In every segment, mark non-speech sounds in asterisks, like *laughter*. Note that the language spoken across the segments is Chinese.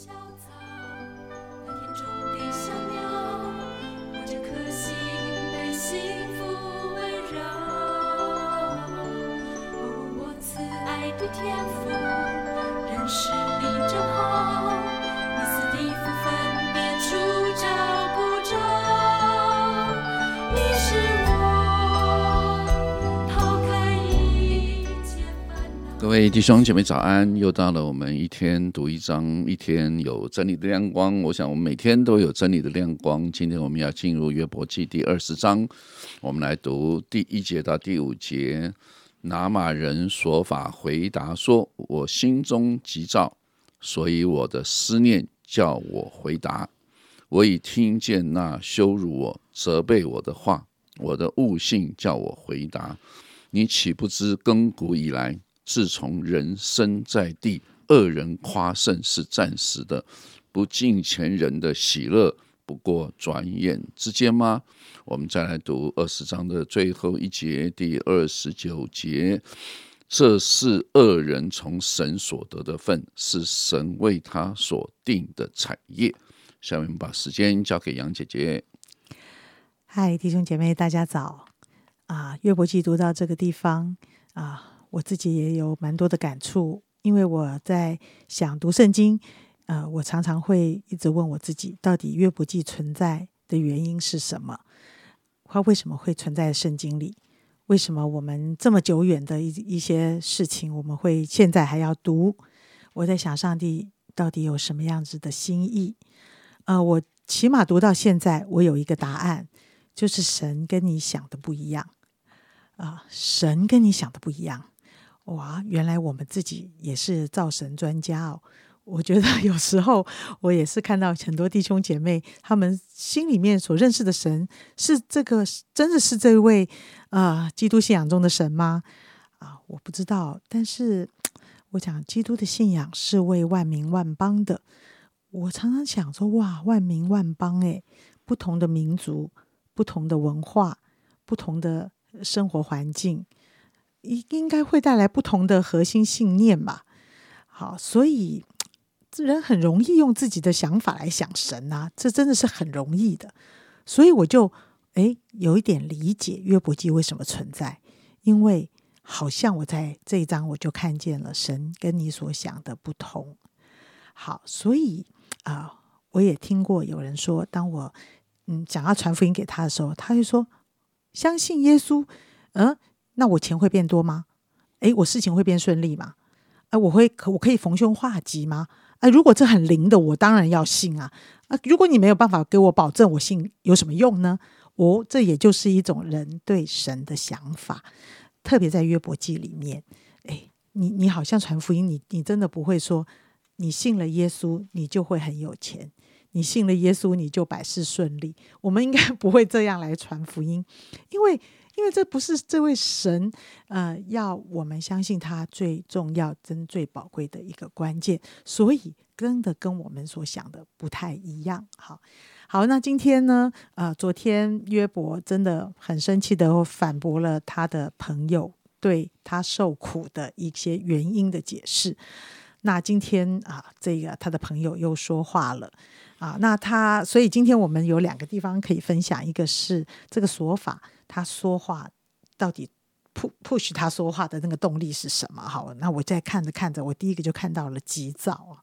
小草，各位弟兄姐妹早安！又到了我们一天读一章，一天有真理的亮光。我想我们每天都有真理的亮光。今天我们要进入约伯记第二十章，我们来读第一节到第五节。拿马人说法回答说：“我心中急躁，所以我的思念叫我回答。我已听见那羞辱我、责备我的话，我的悟性叫我回答。你岂不知亘古以来，自从人生在地，恶人夸胜是暂时的，不敬前人的喜乐，不过转眼之间吗？我们再来读二十章的最后一节，第二十九节。这是恶人从神所得的份，是神为他所定的产业。下面把时间交给杨姐姐。嗨，弟兄姐妹，大家早啊！约伯记读到这个地方啊，我自己也有蛮多的感触，因为我在想读圣经，呃，我常常会一直问我自己，到底约伯记存在的原因是什么？它为什么会存在圣经里？为什么我们这么久远的一一些事情，我们会现在还要读？我在想，上帝到底有什么样子的心意？呃，我起码读到现在，我有一个答案，就是神跟你想的不一样啊、神跟你想的不一样。哇，原来我们自己也是造神专家哦。我觉得 *laughs* 有时候我也是看到很多弟兄姐妹，他们心里面所认识的神是这个，真的是这位啊、基督信仰中的神吗？啊，我不知道。但是我讲基督的信仰是为万民万邦的。我常常想说，哇，万民万邦，诶，不同的民族、不同的文化、不同的生活环境，应应该会带来不同的核心信念吧。好，所以人很容易用自己的想法来想神呐、这真的是很容易的。所以我就诶有一点理解约伯记为什么存在，因为好像我在这一章我就看见了神跟你所想的不同。好，所以啊、我也听过有人说，当我嗯想要传福音给他的时候，他就说相信耶稣，嗯，那我钱会变多吗？诶，我事情会变顺利吗？啊，我会可我可以逢凶化吉吗？啊，如果这很灵的，我当然要信啊。啊，如果你没有办法给我保证，我信有什么用呢？哦，这也就是一种人对神的想法，特别在约伯记里面，诶，你你好像传福音，你你真的不会说你信了耶稣，你就会很有钱；你信了耶稣，你就百事顺利。我们应该不会这样来传福音，因为因为这不是这位神呃要我们相信他最重要、真最宝贵的一个关键，所以真的跟我们所想的不太一样。好。好，那今天呢？呃，昨天约伯真的很生气的反驳了他的朋友对他受苦的一些原因的解释。那今天啊，这个他的朋友又说话了啊，那他所以今天我们有两个地方可以分享，一个是这个说法，他说话到底 pu- push 他说话的那个动力是什么？好，那我在看着看着，我第一个就看到了急躁啊，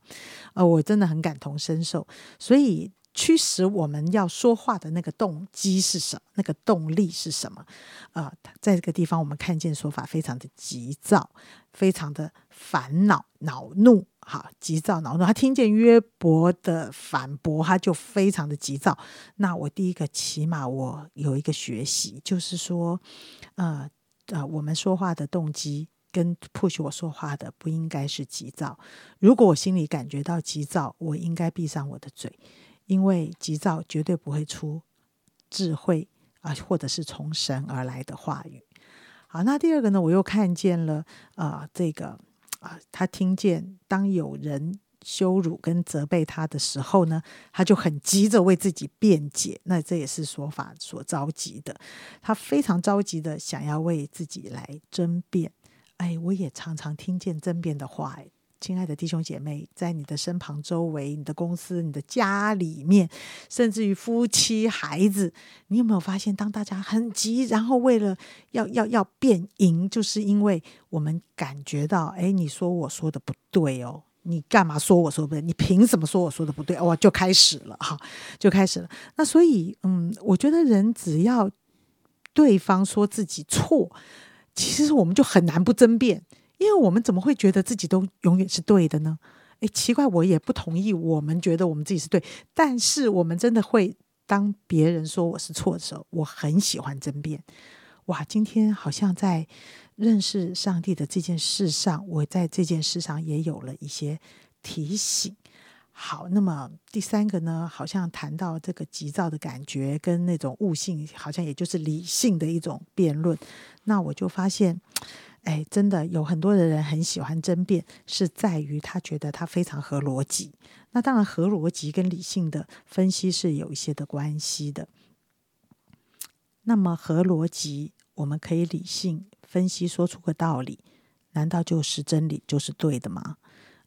呃，我真的很感同身受，所以。驱使我们要说话的那个动机是什么？那个动力是什么？呃，在这个地方，我们看见说法非常的急躁，非常的烦恼、恼怒，哈，急躁、恼怒。他听见约伯的反驳，他就非常的急躁。那我第一个，起码我有一个学习，就是说，呃呃，我们说话的动机。跟 push 我说话的不应该是急躁。如果我心里感觉到急躁，我应该闭上我的嘴，因为急躁绝对不会出智慧啊，或者是从神而来的话语。好，那第二个呢，我又看见了啊、这个啊、他听见当有人羞辱跟责备他的时候呢，他就很急着为自己辩解。那这也是说法所着急的，他非常着急的想要为自己来争辩。哎，我也常常听见争辩的话，哎亲爱的弟兄姐妹，在你的身旁、周围、你的公司、你的家里面，甚至于夫妻、孩子，你有没有发现，当大家很急，然后为了要要要变赢，就是因为我们感觉到，哎，你说我说的不对哦。你干嘛说我说不对？你凭什么说我说的不对？哇，就开始了哈，就开始了。那所以，嗯，我觉得人只要对方说自己错，其实我们就很难不争辩，因为我们怎么会觉得自己都永远是对的呢？诶，奇怪，我也不同意。我们觉得我们自己是对，但是我们真的会当别人说我是错的时候，我很喜欢争辩。哇，今天好像在。认识上帝的这件事上，我在这件事上也有了一些提醒。好，那么第三个呢，好像谈到这个急躁的感觉跟那种悟性，好像也就是理性的一种辩论。那我就发现，哎，真的有很多的人很喜欢争辩，是在于他觉得他非常合逻辑。那当然，合逻辑跟理性的分析是有一些的关系的。那么合逻辑，我们可以理性。分析说出个道理，难道就是真理就是对的吗？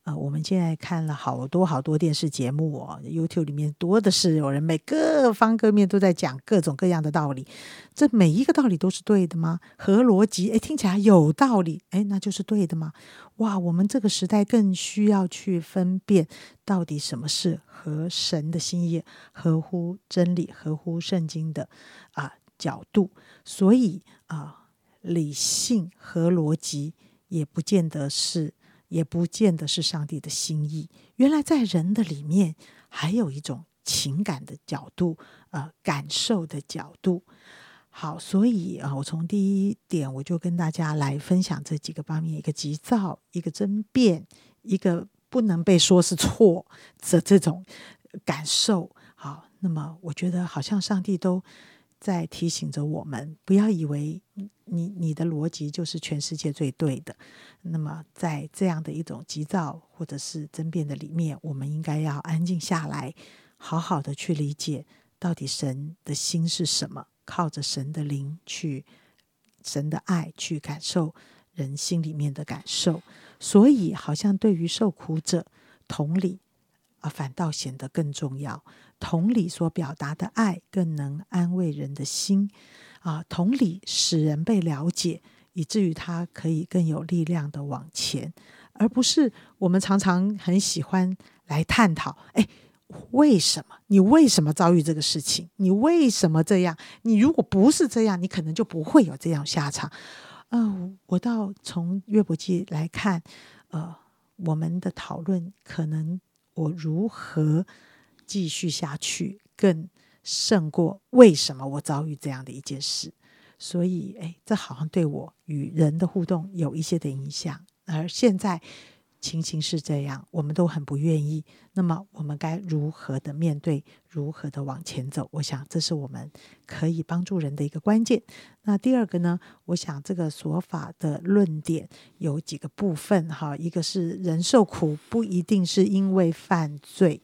呃，我们现在看了好多好多电视节目哦，YouTube 里面多的是有人每各方各面都在讲各种各样的道理，这每一个道理都是对的吗？合逻辑，诶，听起来有道理，诶，那就是对的吗？哇，我们这个时代更需要去分辨到底什么是合神的心意、合乎真理、合乎圣经的啊角度，所以啊。理性和逻辑也不见得是，也不见得是上帝的心意。原来在人的里面还有一种情感的角度，呃，感受的角度。好，所以啊，我从第一点我就跟大家来分享这几个方面：一个急躁，一个争辩，一个不能被说是错的这种感受。好，那么我觉得好像上帝都。在提醒着我们，不要以为你你的逻辑就是全世界最对的。那么，在这样的一种急躁或者是争辩的里面，我们应该要安静下来，好好的去理解到底神的心是什么，靠着神的灵去，神的爱去感受人心里面的感受。所以，好像对于受苦者，同理啊，反倒显得更重要。同理所表达的爱更能安慰人的心，啊，同理使人被了解，以至于他可以更有力量的往前，而不是我们常常很喜欢来探讨，哎，为什么你为什么遭遇这个事情？你为什么这样？你如果不是这样，你可能就不会有这样下场。嗯，我倒从乐伯记来看，呃，我们的讨论可能我如何。继续下去更胜过为什么我遭遇这样的一件事，所以哎，这好像对我与人的互动有一些的影响。而现在情形是这样，我们都很不愿意。那么我们该如何的面对？如何的往前走？我想这是我们可以帮助人的一个关键。那第二个呢？我想这个说法的论点有几个部分哈，一个是人受苦不一定是因为犯罪。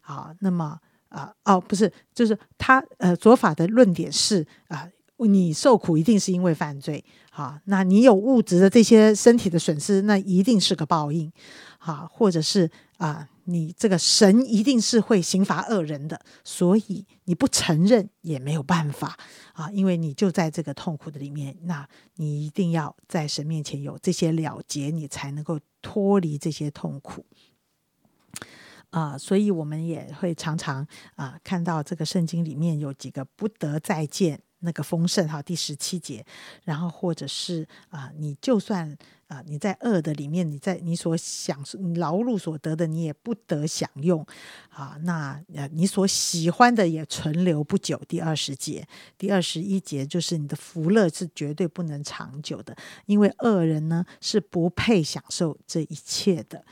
好，那么啊，哦，不是，就是他呃，左法的论点是啊，你受苦一定是因为犯罪，好，那你有物质的这些身体的损失，那一定是个报应，好，或者是啊，你这个神一定是会刑罚恶人的，所以你不承认也没有办法啊，因为你就在这个痛苦的里面，那你一定要在神面前有这些了结，你才能够脱离这些痛苦。啊，所以我们也会常常啊看到这个圣经里面有几个不得再见那个丰盛哈，第十七节，然后或者是啊，你就算啊你在恶的里面，你在你所享受劳碌所得的，你也不得享用啊。那呃你所喜欢的也存留不久。第二十节，第二十一节就是你的福乐是绝对不能长久的，因为恶人呢是不配享受这一切的。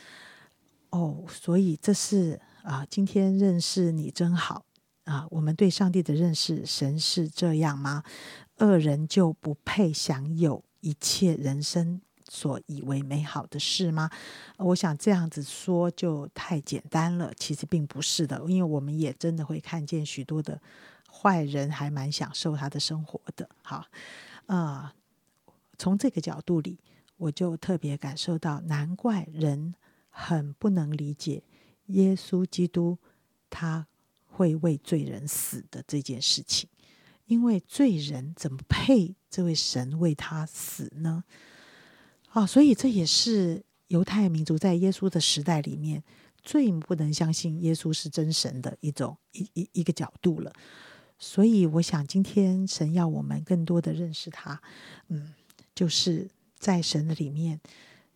哦，所以这是啊，今天认识你真好啊！我们对上帝的认识，神是这样吗？恶人就不配享有一切人生所以为美好的事吗？我想这样子说就太简单了，其实并不是的，因为我们也真的会看见许多的坏人还蛮享受他的生活的。好啊，从这个角度里，我就特别感受到，难怪人。很不能理解耶稣基督他会为罪人死的这件事情，因为罪人怎么配这位神为他死呢？啊，所以这也是犹太民族在耶稣的时代里面最不能相信耶稣是真神的一种一一一个角度了。所以，我想今天神要我们更多的认识他，嗯，就是在神的里面，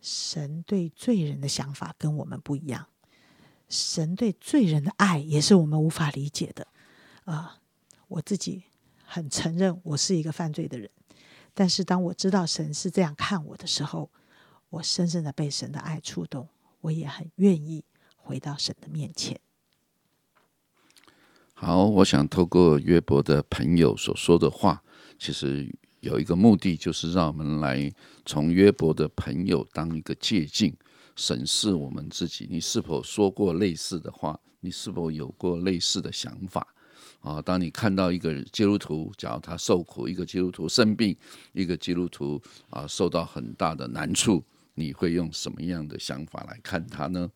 神对罪人的想法跟我们不一样，神对罪人的爱也是我们无法理解的。啊，我自己很承认我是一个犯罪的人，但是当我知道神是这样看我的时候，我深深的被神的爱触动，我也很愿意回到神的面前。好，我想透过约伯的朋友所说的话，其实有一个目的，就是让我们来从约伯的朋友当一个借镜，审视我们自己。你是否说过类似的话？你是否有过类似的想法？啊，当你看到一个基督徒，假如他受苦，一个基督徒生病，一个基督徒啊受到很大的难处，你会用什么样的想法来看他呢？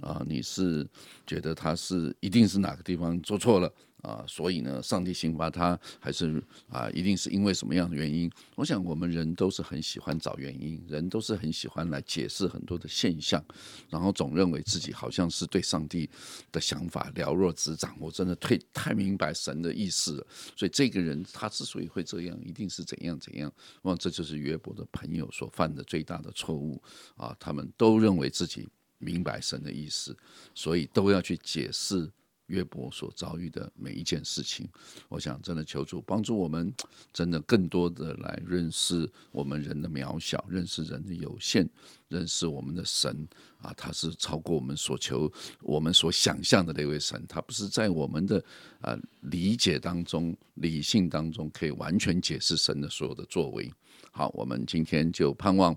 啊，你是觉得他是一定是哪个地方做错了啊？所以呢，上帝刑罚他，还是啊，一定是因为什么样的原因？我想我们人都是很喜欢找原因，人都是很喜欢来解释很多的现象，然后总认为自己好像是对上帝的想法了若指掌。我真的太太明白神的意思了。所以这个人他之所以会这样，一定是怎样怎样。哇，这就是约伯的朋友所犯的最大的错误啊！他们都认为自己。明白神的意思，所以都要去解释约伯所遭遇的每一件事情。我想，真的求主帮助我们，真的更多的来认识我们人的渺小，认识人的有限，认识我们的神啊，他是超过我们所求、我们所想象的那位神。他不是在我们的啊理解当中、理性当中可以完全解释神的所有的作为。好，我们今天就盼望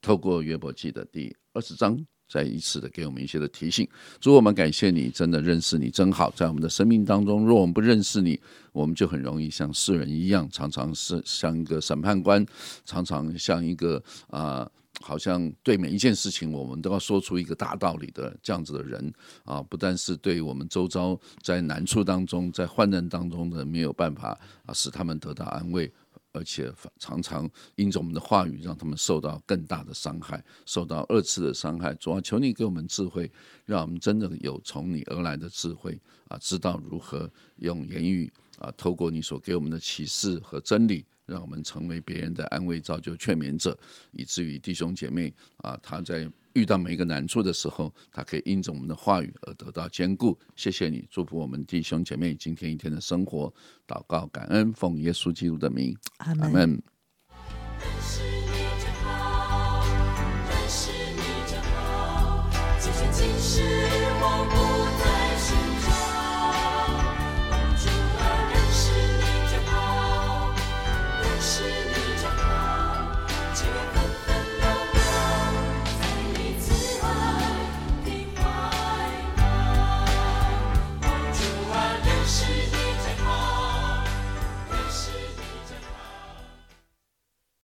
透过约伯记的第二十章。再一次的给我们一些的提醒，主我们感谢你，真的认识你真好。在我们的生命当中，若我们不认识你，我们就很容易像世人一样，常常是像一个审判官，常常像一个啊，好像对每一件事情我们都要说出一个大道理的这样子的人啊。不但是对我们周遭在难处当中、在患难当中的没有办法啊，使他们得到安慰。而且常常因着我们的话语，让他们受到更大的伤害，受到二次的伤害。主啊，求你给我们智慧，让我们真的有从你而来的智慧啊，知道如何用言语啊，透过你所给我们的启示和真理，让我们成为别人的安慰、造就、劝勉者，以至于弟兄姐妹啊，他在。遇到每一个难处的时候，他可以因着我们的话语而得到坚固。谢谢你，祝福我们弟兄姐妹今天一天的生活，祷告感恩，奉耶稣基督的名，阿门。是